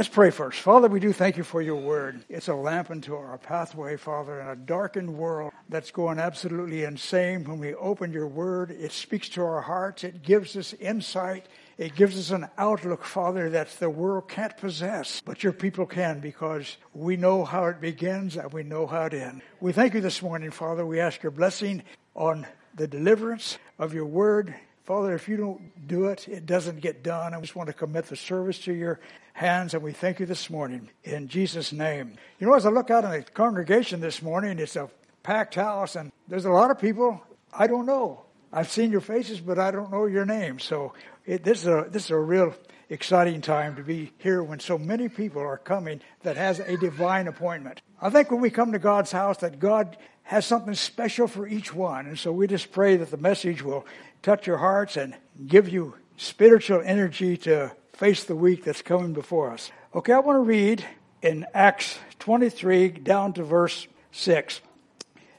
Let's pray first. Father, we do thank you for your word. It's a lamp unto our pathway, Father, in a darkened world that's going absolutely insane. When we open your word, it speaks to our hearts. It gives us insight. It gives us an outlook, Father, that the world can't possess, but your people can because we know how it begins and we know how it ends. We thank you this morning, Father. We ask your blessing on the deliverance of your word. Father, if you don't do it, it doesn't get done. I just want to commit the service to your hands, and we thank you this morning in Jesus' name. You know, as I look out in the congregation this morning, it's a packed house, and there's a lot of people I don't know. I've seen your faces, but I don't know your names. So it, this is a this is a real exciting time to be here when so many people are coming that has a divine appointment. I think when we come to God's house, that God has something special for each one, and so we just pray that the message will touch your hearts and give you spiritual energy to face the week that's coming before us. Okay, I want to read in Acts 23 down to verse 6.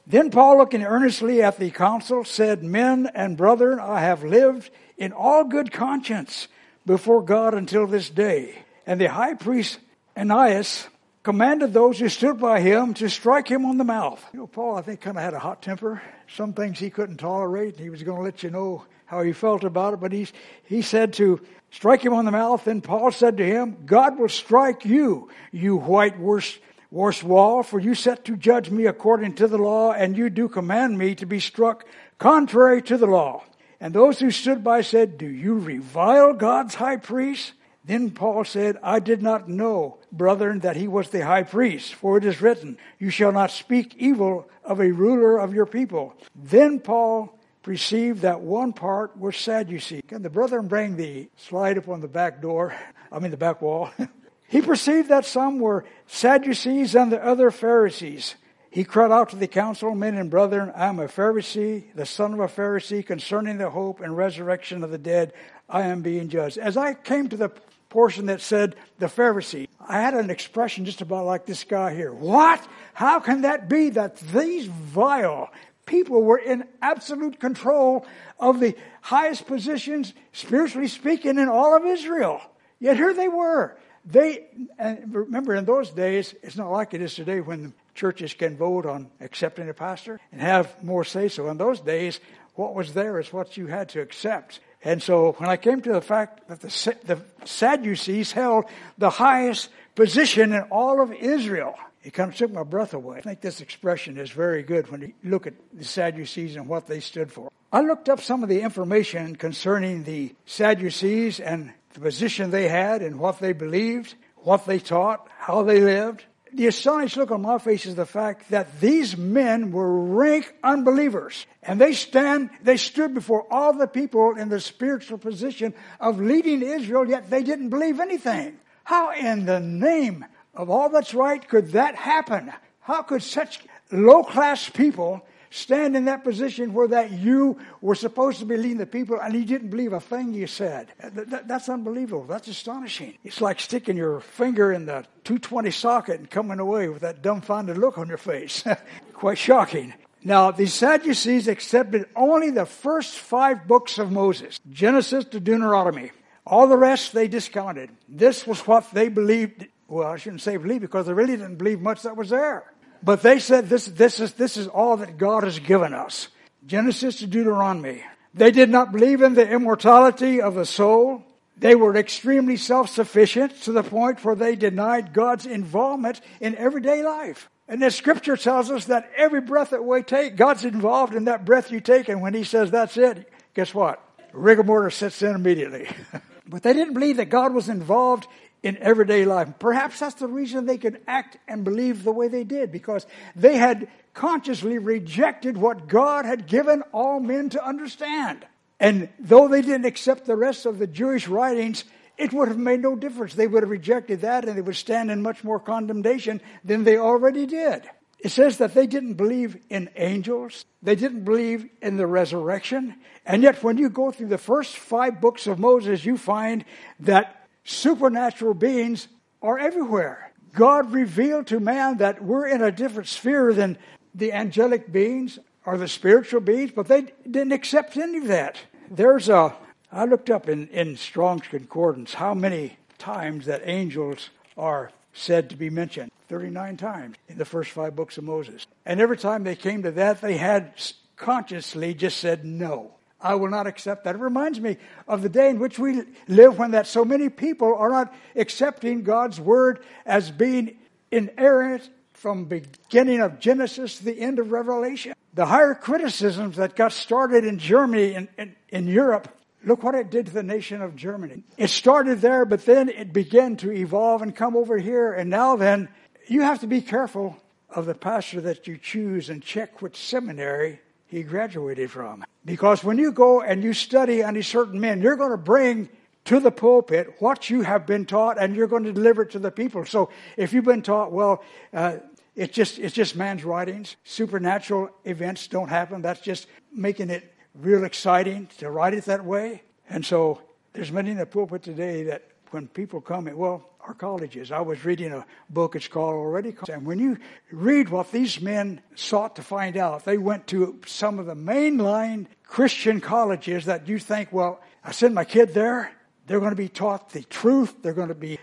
Then Paul, looking earnestly at the council, said, Men and brethren, I have lived in all good conscience before God until this day. And the high priest Ananias commanded those who stood by him to strike him on the mouth. You know, Paul, I think, kind of had a hot temper. Some things he couldn't tolerate. And he was going to let you know how he felt about it, but he, he said to strike him on the mouth. Then Paul said to him, God will strike you, you white worse, worse wall, for you set to judge me according to the law, and you do command me to be struck contrary to the law. And those who stood by said, Do you revile God's high priest? Then Paul said, I did not know, brethren, that he was the high priest, for it is written, You shall not speak evil of a ruler of your people. Then Paul perceived that one part was Sadducee. And the brethren bring the slide upon the back door? I mean, the back wall. he perceived that some were Sadducees and the other Pharisees. He cried out to the council, men and brethren, I am a Pharisee, the son of a Pharisee, concerning the hope and resurrection of the dead, I am being judged. As I came to the portion that said the Pharisee. I had an expression just about like this guy here. What? How can that be that these vile people were in absolute control of the highest positions, spiritually speaking, in all of Israel? Yet here they were. They, and remember in those days, it's not like it is today when churches can vote on accepting a pastor and have more say so. In those days, what was there is what you had to accept. And so when I came to the fact that the, the Sadducees held the highest position in all of Israel, it kind of took my breath away. I think this expression is very good when you look at the Sadducees and what they stood for. I looked up some of the information concerning the Sadducees and the position they had and what they believed, what they taught, how they lived the astonished look on my face is the fact that these men were rank unbelievers. And they stand, they stood before all the people in the spiritual position of leading Israel, yet they didn't believe anything. How in the name of all that's right could that happen? How could such low class people stand in that position where that you were supposed to be leading the people and you didn't believe a thing you said. That, that, that's unbelievable. That's astonishing. It's like sticking your finger in the 220 socket and coming away with that dumbfounded look on your face. Quite shocking. Now, the Sadducees accepted only the first five books of Moses Genesis to Deuteronomy. All the rest they discounted. This was what they believed. Well, I shouldn't say believe because they really didn't believe much that was there. But they said this, this, is, this is all that God has given us. Genesis to Deuteronomy. They did not believe in the immortality of the soul. They were extremely self-sufficient to the point where they denied God's involvement in everyday life. And the scripture tells us that every breath that we take, God's involved in that breath you take. And when he says that's it, guess what? Rigor mortis sets in immediately. but they didn't believe that God was involved in everyday life. Perhaps that's the reason they could act and believe the way they did, because they had consciously rejected what God had given all men to understand. And though they didn't accept the rest of the Jewish writings, it would have made no difference. They would have rejected that and they would stand in much more condemnation than they already did. It says that they didn't believe in angels. They didn't believe in the resurrection. And yet, when you go through the first five books of Moses, you find that supernatural beings are everywhere. God revealed to man that we're in a different sphere than the angelic beings or the spiritual beings, but they didn't accept any of that. There's a, I looked up in, in Strong's Concordance how many times that angels are said to be mentioned 39 times in the first five books of Moses. And every time they came to that, they had consciously just said no. I will not accept that. It reminds me of the day in which we live when that so many people are not accepting God's word as being inerrant from beginning of Genesis to the end of Revelation. The higher criticisms that got started in Germany and in, in, in Europe, look what it did to the nation of Germany. It started there, but then it began to evolve and come over here. And now then, you have to be careful of the pastor that you choose and check which seminary he graduated from. Because when you go and you study under certain men, you're going to bring to the pulpit what you have been taught and you're going to deliver it to the people. So if you've been taught, well, uh, it's just, it's just man's writings. Supernatural events don't happen. That's just making it real exciting to write it that way. And so there's many in the pulpit today that when people come well, our colleges. I was reading a book, it's called Already. And when you read what these men sought to find out, they went to some of the mainline Christian colleges that you think, well, I send my kid there, they're going to be taught the truth, they're going to be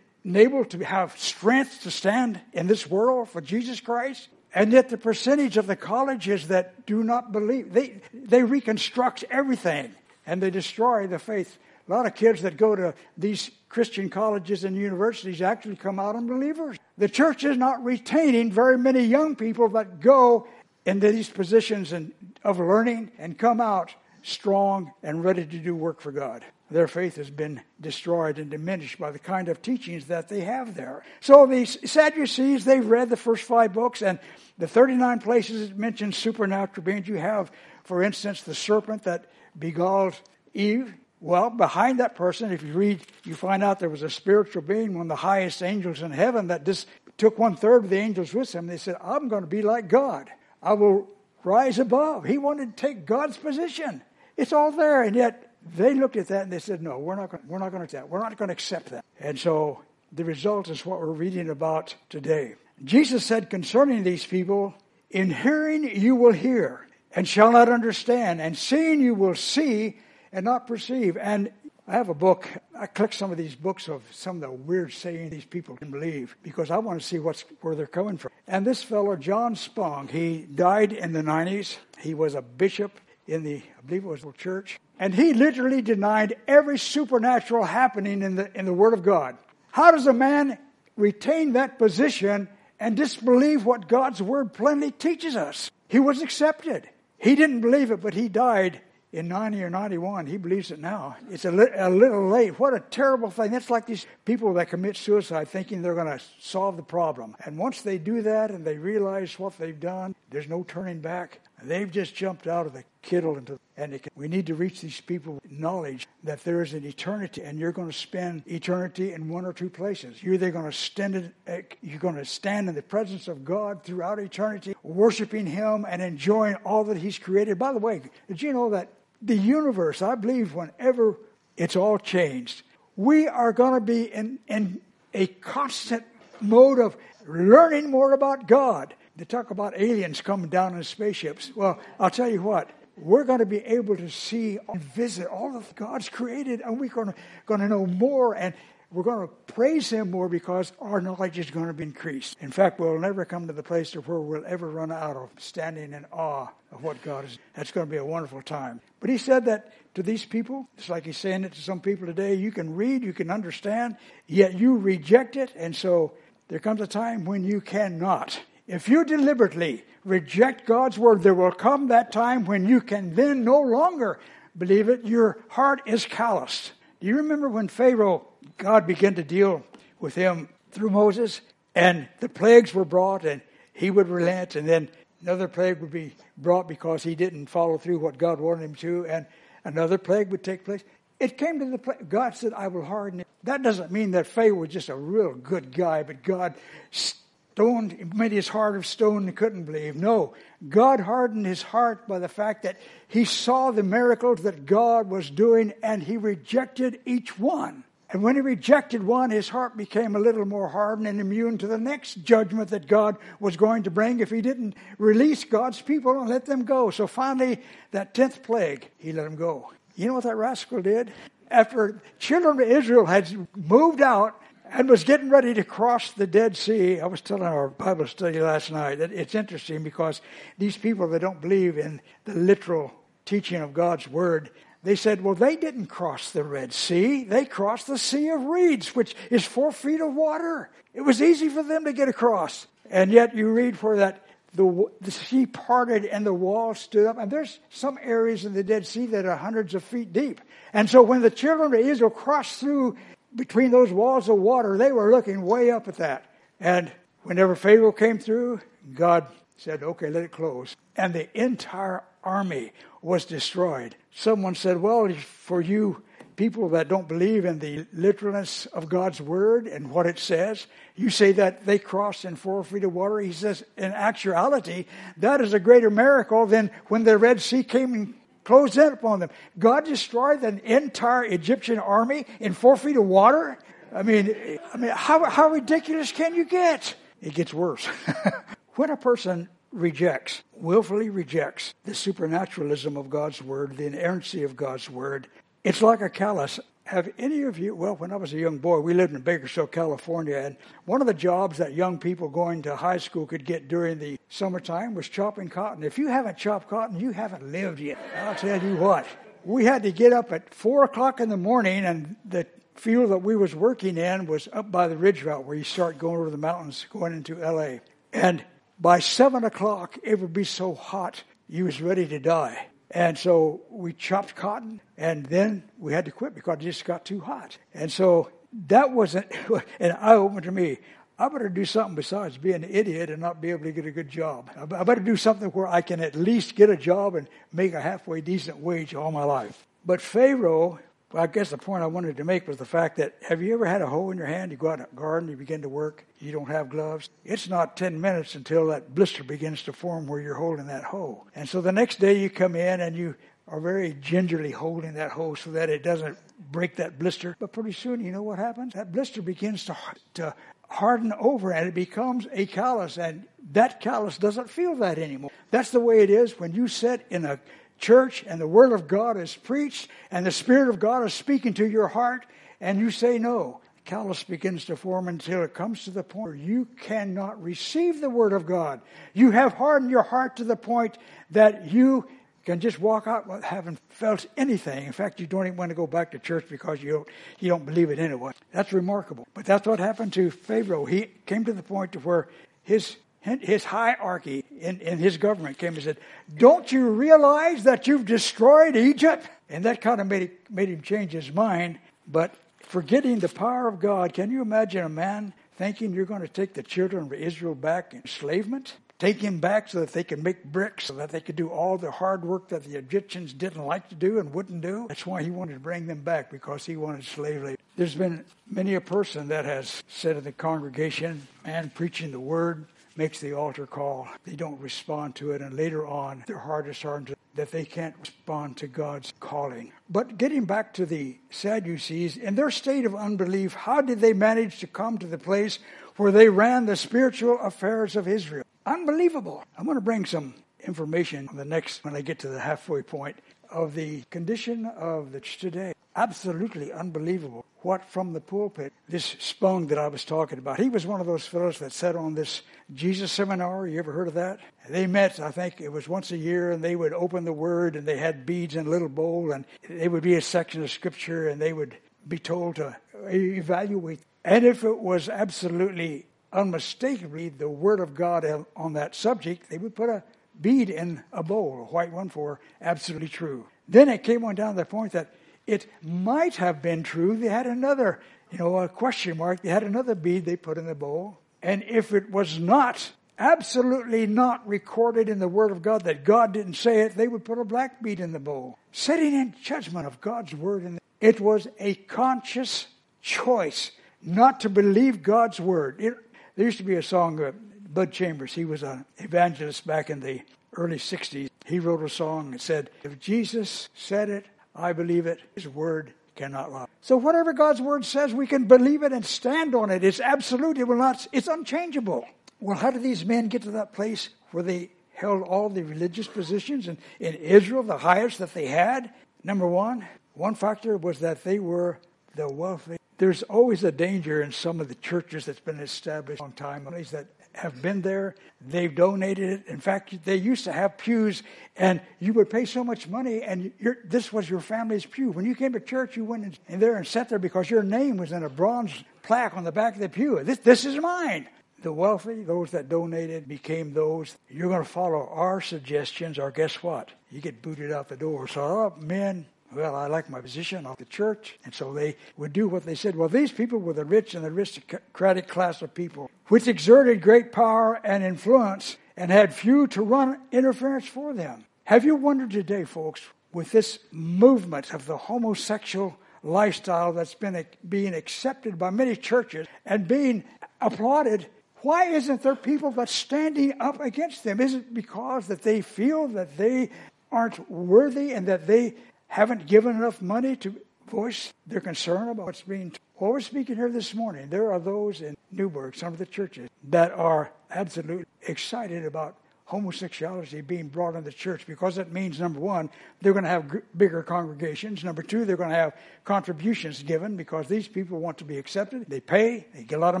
enabled to have strength to stand in this world for Jesus Christ. And yet the percentage of the colleges that do not believe, they, they reconstruct everything and they destroy the faith. A lot of kids that go to these Christian colleges and universities actually come out unbelievers. The church is not retaining very many young people that go into these positions and, of learning and come out strong and ready to do work for God. Their faith has been destroyed and diminished by the kind of teachings that they have there. So these Sadducees, they've read the first five books, and the 39 places it mentions supernatural beings. You have, for instance, the serpent that beguiled Eve well, behind that person, if you read, you find out there was a spiritual being, one of the highest angels in heaven, that just took one third of the angels with him. They said, I'm going to be like God. I will rise above. He wanted to take God's position. It's all there. And yet they looked at that and they said, No, we're not going, we're not going to that. We're not going to accept that. And so the result is what we're reading about today. Jesus said concerning these people, In hearing you will hear and shall not understand, and seeing you will see and not perceive. And I have a book. I click some of these books of some of the weird saying these people can believe because I want to see what's where they're coming from. And this fellow, John Spong, he died in the 90s. He was a bishop in the, I believe it was the church. And he literally denied every supernatural happening in the, in the Word of God. How does a man retain that position and disbelieve what God's Word plainly teaches us? He was accepted. He didn't believe it, but he died in 90 or 91. He believes it now. It's a, li- a little late. What a terrible thing. That's like these people that commit suicide thinking they're going to solve the problem. And once they do that and they realize what they've done, there's no turning back. They've just jumped out of the kittle into and can, we need to reach these people with knowledge that there is an eternity and you're going to spend eternity in one or two places. You're either going to stand in, eh, you're going to stand in the presence of God throughout eternity, worshiping Him and enjoying all that He's created. By the way, did you know that the universe, I believe, whenever it's all changed, we are going to be in, in a constant mode of learning more about God. They talk about aliens coming down in spaceships. Well, I'll tell you what, we're going to be able to see and visit all of God's created, and we're going to, going to know more, and we're going to praise Him more because our knowledge is going to be increased. In fact, we'll never come to the place where we'll ever run out of standing in awe of what God is. That's going to be a wonderful time. But He said that to these people, it's like He's saying it to some people today. You can read, you can understand, yet you reject it, and so there comes a time when you cannot. If you deliberately reject God's word, there will come that time when you can then no longer believe it. Your heart is calloused. Do you remember when Pharaoh, God began to deal with him through Moses, and the plagues were brought, and he would relent, and then another plague would be brought because he didn't follow through what God wanted him to, and another plague would take place. It came to the place, God said, I will harden it. That doesn't mean that Pharaoh was just a real good guy, but God stoned, made his heart of stone and couldn't believe. No, God hardened his heart by the fact that he saw the miracles that God was doing and he rejected each one. And when he rejected one, his heart became a little more hardened and immune to the next judgment that God was going to bring if he didn't release God's people and let them go. So finally, that tenth plague, he let them go. You know what that rascal did? After children of Israel had moved out and was getting ready to cross the Dead Sea. I was telling our Bible study last night that it's interesting because these people that don't believe in the literal teaching of God's Word, they said, well, they didn't cross the Red Sea. They crossed the Sea of Reeds, which is four feet of water. It was easy for them to get across. And yet you read where that the, the sea parted and the wall stood up. And there's some areas in the Dead Sea that are hundreds of feet deep. And so when the children of Israel crossed through between those walls of water, they were looking way up at that. And whenever Pharaoh came through, God said, okay, let it close. And the entire army was destroyed. Someone said, well, for you people that don't believe in the literalness of God's word and what it says, you say that they crossed in four feet of water. He says, in actuality, that is a greater miracle than when the Red Sea came and closed in upon them. God destroyed an entire Egyptian army in four feet of water. I mean, I mean, how, how ridiculous can you get? It gets worse. when a person rejects, willfully rejects the supernaturalism of God's word, the inerrancy of God's word, it's like a callus. Have any of you, well, when I was a young boy, we lived in Bakersfield, California, and one of the jobs that young people going to high school could get during the summertime was chopping cotton. If you haven't chopped cotton, you haven't lived yet. I'll tell you what. We had to get up at four o'clock in the morning, and the field that we was working in was up by the ridge route where you start going over the mountains going into LA. And by seven o'clock, it would be so hot you was ready to die. And so we chopped cotton, and then we had to quit because it just got too hot. And so that wasn't an eye opener to me. I better do something besides be an idiot and not be able to get a good job. I better do something where I can at least get a job and make a halfway decent wage all my life. But Pharaoh well, I guess the point I wanted to make was the fact that have you ever had a hoe in your hand? You go out in a garden, you begin to work, you don't have gloves. It's not 10 minutes until that blister begins to form where you're holding that hoe. And so the next day you come in and you are very gingerly holding that hoe so that it doesn't break that blister. But pretty soon, you know what happens? That blister begins to, to harden over and it becomes a callus, and that callus doesn't feel that anymore. That's the way it is when you sit in a church and the Word of God is preached and the Spirit of God is speaking to your heart and you say no, callus begins to form until it comes to the point where you cannot receive the Word of God. You have hardened your heart to the point that you can just walk out without having felt anything. In fact, you don't even want to go back to church because you don't, you don't believe it anyway. That's remarkable. But that's what happened to Pharaoh. He came to the point to where his his hierarchy in, in his government came and said, Don't you realize that you've destroyed Egypt? And that kind of made, made him change his mind. But forgetting the power of God, can you imagine a man thinking you're going to take the children of Israel back in enslavement? Take him back so that they could make bricks, so that they could do all the hard work that the Egyptians didn't like to do and wouldn't do. That's why he wanted to bring them back, because he wanted slave labor. There's been many a person that has said in the congregation, man preaching the word, makes the altar call. They don't respond to it, and later on, their heart is hardened that they can't respond to God's calling. But getting back to the Sadducees, in their state of unbelief, how did they manage to come to the place where they ran the spiritual affairs of Israel? Unbelievable. I'm going to bring some information on the next, when I get to the halfway point, of the condition of the church today. Absolutely unbelievable what from the pulpit, this Spong that I was talking about, he was one of those fellows that sat on this Jesus seminar. You ever heard of that? They met, I think it was once a year, and they would open the Word, and they had beads in a little bowl, and they would be a section of Scripture, and they would be told to evaluate. And if it was absolutely unmistakably the Word of God on that subject, they would put a bead in a bowl, a white one, for absolutely true. Then it came on down to the point that it might have been true. They had another, you know, a question mark. They had another bead they put in the bowl. And if it was not, absolutely not recorded in the Word of God that God didn't say it, they would put a black bead in the bowl. Setting in judgment of God's Word. And it was a conscious choice not to believe God's Word. It, there used to be a song, uh, Bud Chambers, he was an evangelist back in the early 60s. He wrote a song that said, If Jesus said it, I believe it. His word cannot lie. So whatever God's word says, we can believe it and stand on it. It's absolute. It will not. It's unchangeable. Well, how did these men get to that place where they held all the religious positions in, in Israel, the highest that they had? Number one, one factor was that they were the wealthy. there's always a danger in some of the churches that's been established a long time that have been there. They've donated it. In fact, they used to have pews, and you would pay so much money, and this was your family's pew. When you came to church, you went in there and sat there because your name was in a bronze plaque on the back of the pew. This, this is mine. The wealthy, those that donated, became those. You're going to follow our suggestions, or guess what? You get booted out the door. So, oh, men, well, I like my position of the church. And so they would do what they said. Well, these people were the rich and aristocratic class of people, which exerted great power and influence and had few to run interference for them. Have you wondered today, folks, with this movement of the homosexual lifestyle that's been being accepted by many churches and being applauded why isn't there people that's standing up against them? Is it because that they feel that they aren't worthy and that they haven't given enough money to voice their concern about what's being well, we're speaking here this morning. There are those in Newberg, some of the churches, that are absolutely excited about homosexuality being brought into the church because it means number one, they're going to have bigger congregations. Number two, they're going to have contributions given because these people want to be accepted. They pay, they get a lot of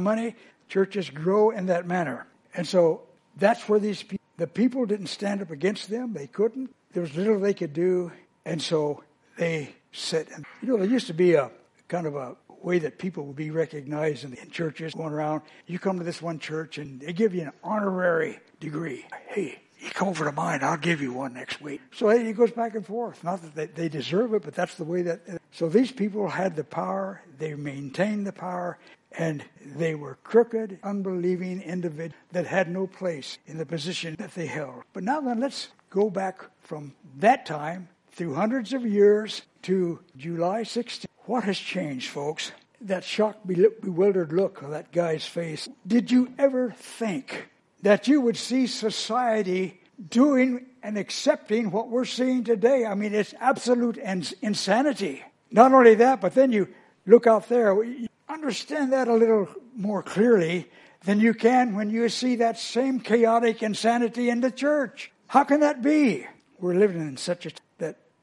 money, churches grow in that manner. And so that's where these people, the people didn't stand up against them. They couldn't. There was little they could do. And so they sit. And, you know, there used to be a kind of a way that people would be recognized in, in churches going around. You come to this one church and they give you an honorary degree. Hey, you come over to mine, I'll give you one next week. So it goes back and forth. Not that they, they deserve it, but that's the way that. So these people had the power, they maintained the power, and they were crooked, unbelieving individuals that had no place in the position that they held. But now then, let's go back from that time through hundreds of years to July 16. What has changed, folks? That shocked, bewildered look on that guy's face. Did you ever think that you would see society doing and accepting what we're seeing today? I mean, it's absolute insanity. Not only that, but then you look out there understand that a little more clearly than you can when you see that same chaotic insanity in the church. How can that be? We're living in such a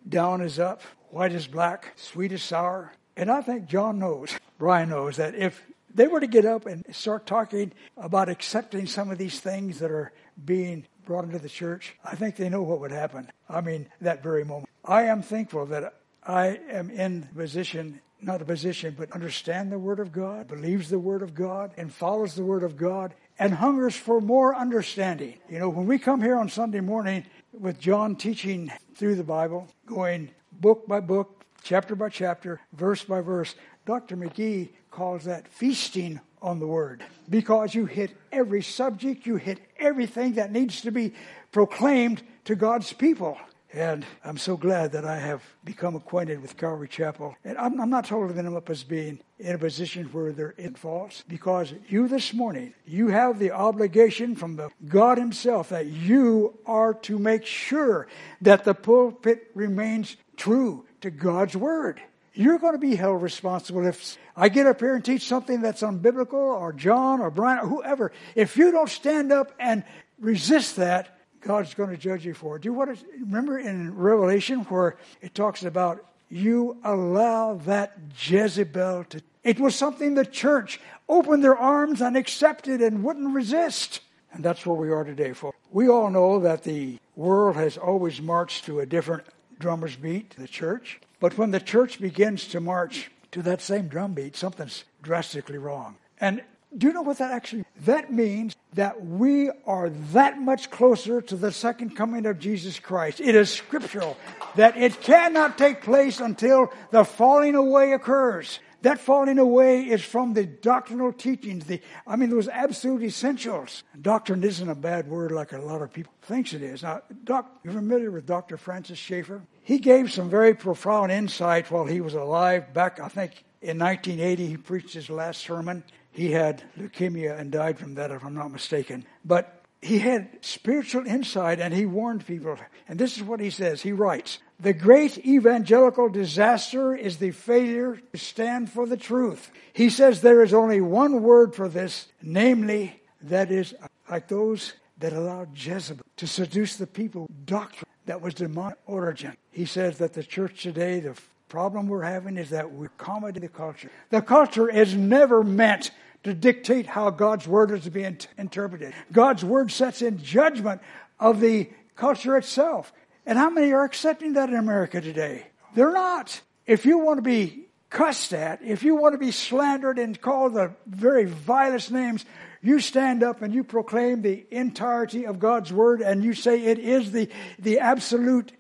down is up, white is black, sweet is sour. And I think John knows, Brian knows that if they were to get up and start talking about accepting some of these things that are being brought into the church, I think they know what would happen. I mean, that very moment. I am thankful that I am in position not a position, but understand the Word of God, believes the Word of God, and follows the Word of God, and hungers for more understanding. You know, when we come here on Sunday morning with John teaching through the Bible, going book by book, chapter by chapter, verse by verse, Dr. McGee calls that feasting on the Word because you hit every subject, you hit everything that needs to be proclaimed to God's people. And I'm so glad that I have become acquainted with Calvary Chapel. And I'm, I'm not holding them up as being in a position where they're in false, because you this morning, you have the obligation from the God Himself that you are to make sure that the pulpit remains true to God's Word. You're going to be held responsible if I get up here and teach something that's unbiblical, or John, or Brian, or whoever. If you don't stand up and resist that, God's going to judge you for. Do you want to remember in Revelation where it talks about you allow that Jezebel to. It was something the church opened their arms and accepted and wouldn't resist. And that's where we are today, folks. We all know that the world has always marched to a different drummer's beat, the church. But when the church begins to march to that same drum beat, something's drastically wrong. And do you know what that actually that means that we are that much closer to the second coming of Jesus Christ. It is scriptural that it cannot take place until the falling away occurs. That falling away is from the doctrinal teachings. The, I mean, those absolute essentials. Doctrine isn't a bad word like a lot of people thinks it is. Now, doc, you're familiar with Dr. Francis Schaeffer? He gave some very profound insight while he was alive. Back, I think, in 1980, he preached his last sermon. He had leukemia and died from that, if I'm not mistaken. But he had spiritual insight and he warned people. And this is what he says. He writes, the great evangelical disaster is the failure to stand for the truth. He says there is only one word for this, namely, that is like those that allowed Jezebel to seduce the people, doctrine that was demonic origin. He says that the church today, the problem we're having is that we accommodate the culture. The culture is never meant to dictate how God's word is to be interpreted. God's word sets in judgment of the culture itself. And how many are accepting that in America today? They're not. If you want to be cussed at, if you want to be slandered and called the very vilest names, you stand up and you proclaim the entirety of God's word and you say it is the, the absolute,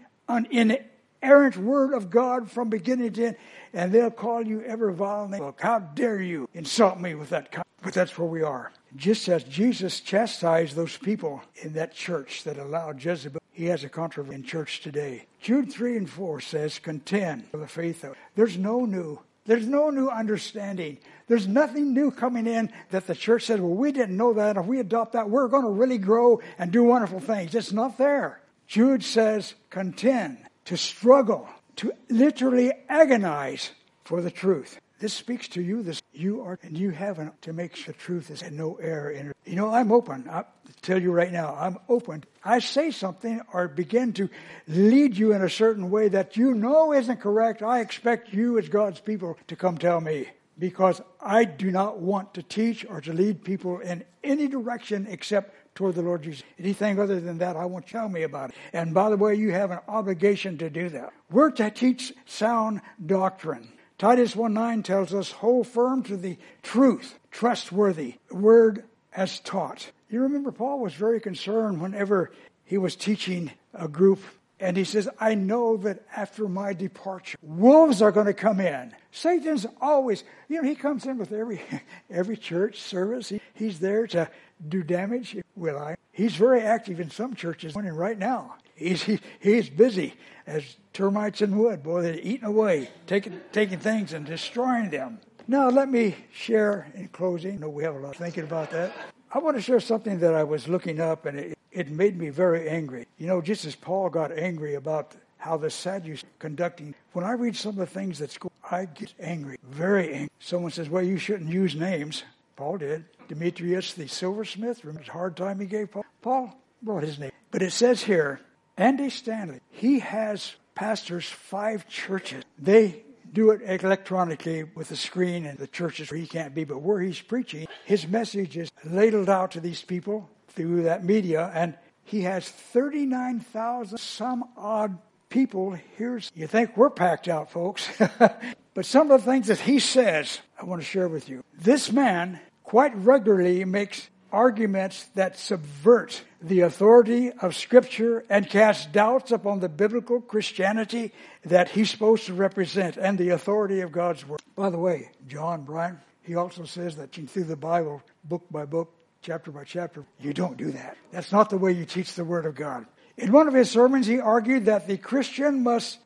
inerrant word of God from beginning to end. And they'll call you every vile name. Look, how dare you insult me with that? But that's where we are. Just as Jesus chastised those people in that church that allowed Jezebel, he has a controversy in church today. Jude 3 and 4 says, contend for the faith of. There's no new. There's no new understanding. There's nothing new coming in that the church says, well, we didn't know that. If we adopt that, we're going to really grow and do wonderful things. It's not there. Jude says, contend, to struggle, to literally agonize for the truth. This speaks to you. This you are, and you have an, to make sure the truth is no error in it. You know, I'm open. I tell you right now, I'm open. I say something or begin to lead you in a certain way that you know isn't correct. I expect you, as God's people, to come tell me because I do not want to teach or to lead people in any direction except toward the Lord Jesus. Anything other than that, I won't tell me about it. And by the way, you have an obligation to do that. We're to teach sound doctrine. Titus 1 9 tells us, hold firm to the truth, trustworthy, word as taught. You remember Paul was very concerned whenever he was teaching a group and he says, I know that after my departure, wolves are going to come in. Satan's always, you know, he comes in with every every church service. He, he's there to do damage. Will I? He's very active in some churches and right now. He's, he, he's busy as termites in wood. Boy, they're eating away, taking, taking things and destroying them. Now, let me share in closing. I know we have a lot of thinking about that. I want to share something that I was looking up and it, it made me very angry. You know, just as Paul got angry about how the Sadducees conducting. When I read some of the things that's going, I get angry, very angry. Someone says, "Well, you shouldn't use names." Paul did. Demetrius the silversmith. Remember the hard time he gave Paul. Paul brought his name, but it says here Andy Stanley, he has pastors five churches. They do it electronically with a screen and the churches where he can't be, but where he's preaching, his message is ladled out to these people through that media, and he has 39,000 some odd people. Here's, you think we're packed out, folks. but some of the things that he says, I want to share with you. This man quite regularly makes arguments that subvert the authority of Scripture and cast doubts upon the biblical Christianity that he's supposed to represent and the authority of God's Word. By the way, John Bryan, he also says that through the Bible, book by book, chapter by chapter, you don't do that. That's not the way you teach the Word of God. In one of his sermons, he argued that the Christian must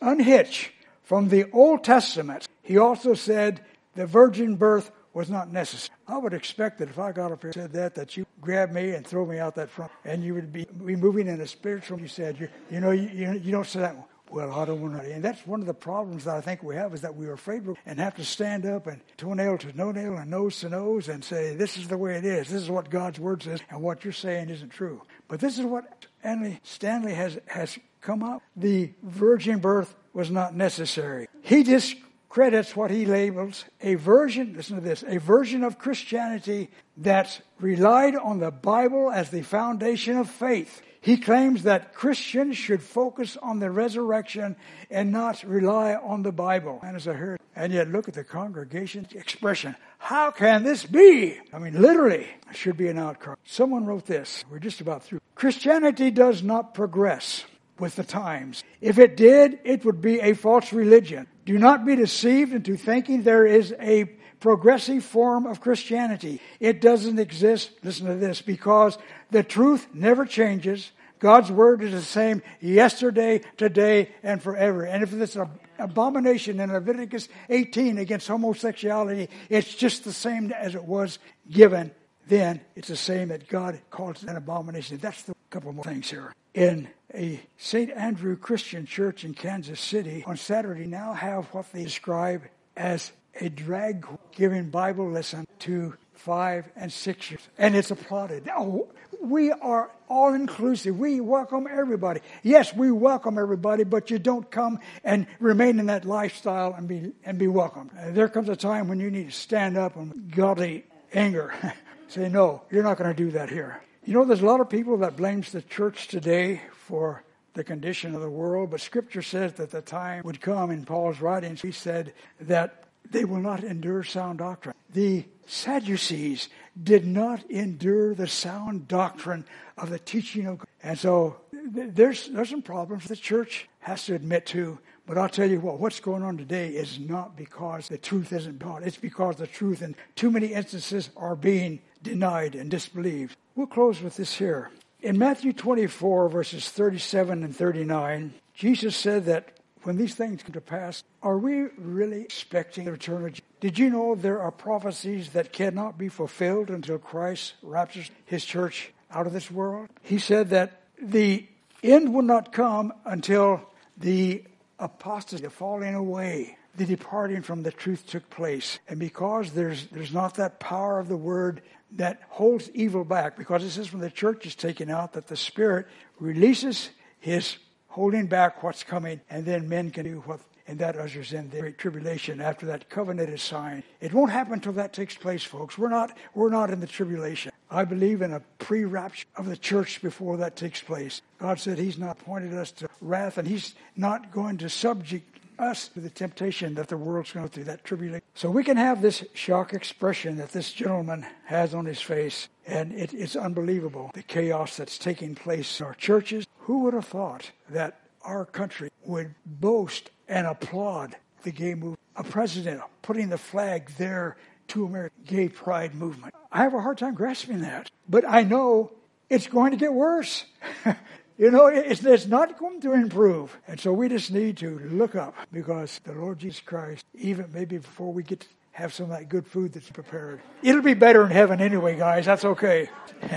unhitch from the Old Testament. He also said the virgin birth was not necessary. I would expect that if I got up here and said that, that you grab me and throw me out that front, and you would be, be moving in a spiritual. You said, you, you know, you, you don't say that. Well, I don't want to. And that's one of the problems that I think we have is that we are afraid and have to stand up and toenail to toenail and nose to nose and say, this is the way it is. This is what God's word says, and what you're saying isn't true. But this is what Andy Stanley has, has come up. The virgin birth was not necessary. He just credits what he labels a version, listen to this, a version of Christianity that relied on the Bible as the foundation of faith. He claims that Christians should focus on the resurrection and not rely on the Bible. And as I heard, and yet look at the congregation's expression. How can this be? I mean, literally, it should be an outcry. Someone wrote this. We're just about through. Christianity does not progress with the times. If it did, it would be a false religion. Do not be deceived into thinking there is a progressive form of Christianity. It doesn't exist, listen to this, because the truth never changes. God's word is the same yesterday, today, and forever. And if this abomination in Leviticus 18 against homosexuality, it's just the same as it was given then. It's the same that God calls an abomination. That's the couple more things here. In a St. Andrew Christian Church in Kansas City on Saturday now have what they describe as a drag giving Bible lesson to five, and six years. And it's applauded. Now, we are all inclusive. We welcome everybody. Yes, we welcome everybody, but you don't come and remain in that lifestyle and be, and be welcomed. Uh, there comes a time when you need to stand up and godly anger. Say, no, you're not going to do that here. You know, there's a lot of people that blames the church today for the condition of the world, but Scripture says that the time would come in Paul's writings. He said that they will not endure sound doctrine. The Sadducees did not endure the sound doctrine of the teaching of God. And so there's, there's some problems the church has to admit to. But I'll tell you what, what's going on today is not because the truth isn't taught. It's because the truth in too many instances are being denied and disbelieved. We'll close with this here. In Matthew 24, verses 37 and 39, Jesus said that when these things come to pass, are we really expecting the return of Jesus? Did you know there are prophecies that cannot be fulfilled until Christ raptures his church out of this world? He said that the end will not come until the apostasy, the falling away, the departing from the truth took place. And because there's there's not that power of the word that holds evil back, because it says when the church is taken out that the Spirit releases his holding back what's coming, and then men can do what, and that ushers in the great tribulation after that covenant is signed. It won't happen until that takes place, folks. We're not, we're not in the tribulation. I believe in a pre-rapture of the church before that takes place. God said He's not appointed us to wrath, and He's not going to subject us to the temptation that the world's going through, that tribulation. So we can have this shock expression that this gentleman has on his face, and it, it's unbelievable the chaos that's taking place in our churches. Who would have thought that our country would boast and applaud the gay movement? A president putting the flag there to American gay pride movement. I have a hard time grasping that, but I know it's going to get worse. You know, it's, it's not going to improve. And so we just need to look up because the Lord Jesus Christ, even maybe before we get to have some of that good food that's prepared, it'll be better in heaven anyway, guys. That's okay.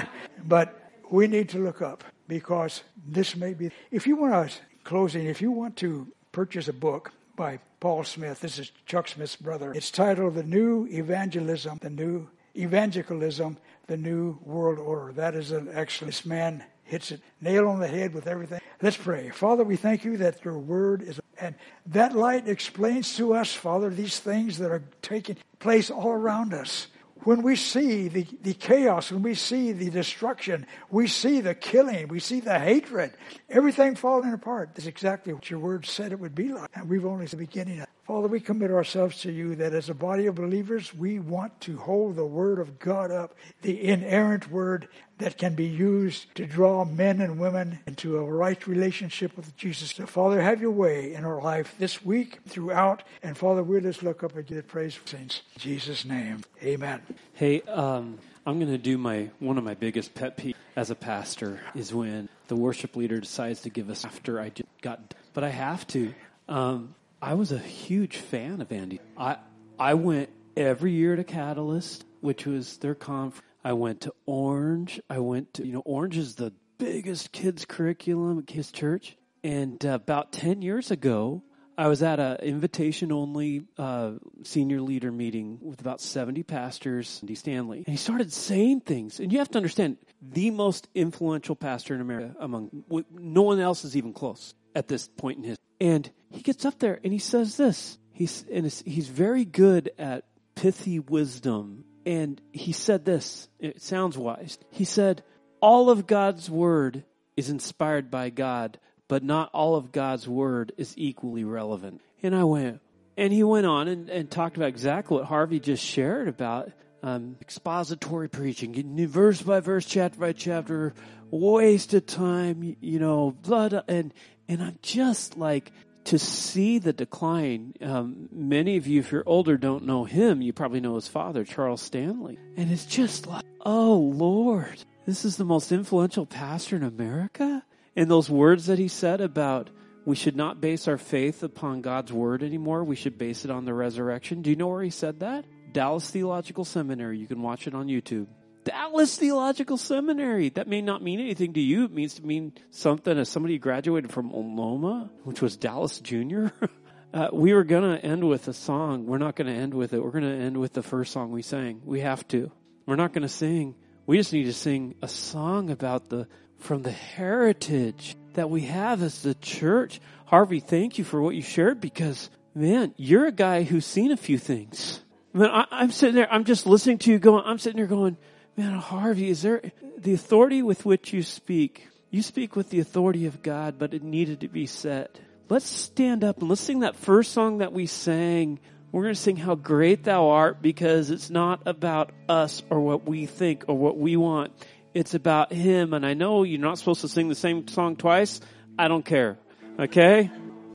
but we need to look up because this may be. If you want to, closing, if you want to purchase a book, by Paul Smith. This is Chuck Smith's brother. It's titled The New Evangelism, The New Evangelicalism, The New World Order. That is an excellent man hits it nail on the head with everything. Let's pray. Father, we thank you that your word is, and that light explains to us, Father, these things that are taking place all around us. When we see the, the chaos, when we see the destruction, we see the killing, we see the hatred, everything falling apart. That's exactly what your word said it would be like. And we've only the beginning of Father, we commit ourselves to you that as a body of believers, we want to hold the Word of God up, the inerrant Word that can be used to draw men and women into a right relationship with Jesus. So, Father, have your way in our life this week, throughout. And, Father, we'll just look up and give praise for saints. In Jesus' name, amen. Hey, um, I'm going to do my one of my biggest pet peeves as a pastor is when the worship leader decides to give us after I just got, but I have to. Um, I was a huge fan of Andy. I I went every year to Catalyst, which was their conference. I went to Orange. I went to you know Orange is the biggest kids curriculum at His church. And uh, about ten years ago, I was at an invitation only uh, senior leader meeting with about 70 pastors, Andy Stanley. And he started saying things. And you have to understand, the most influential pastor in America among, no one else is even close at this point in his. And he gets up there and he says this. He's and he's very good at pithy wisdom. And he said this. It sounds wise. He said, "All of God's word is inspired by God, but not all of God's word is equally relevant." And I went, and he went on and, and talked about exactly what Harvey just shared about um, expository preaching, verse by verse, chapter by chapter, waste of time, you know, blood, and and I'm just like to see the decline. Um, many of you, if you're older, don't know him. You probably know his father, Charles Stanley, and it's just like, oh Lord, this is the most influential pastor in America. And those words that he said about we should not base our faith upon God's word anymore. We should base it on the resurrection. Do you know where he said that? Dallas Theological Seminary. You can watch it on YouTube. Dallas Theological Seminary. That may not mean anything to you. It means to mean something as somebody graduated from Loma, which was Dallas Junior. uh, we were going to end with a song. We're not going to end with it. We're going to end with the first song we sang. We have to. We're not going to sing. We just need to sing a song about the from the heritage that we have as the church. Harvey, thank you for what you shared because man, you're a guy who's seen a few things. Man, I, I'm sitting there, I'm just listening to you going, I'm sitting there going, man, Harvey, is there the authority with which you speak? You speak with the authority of God, but it needed to be said. Let's stand up and let's sing that first song that we sang. We're going to sing how great thou art because it's not about us or what we think or what we want. It's about him. And I know you're not supposed to sing the same song twice. I don't care. Okay?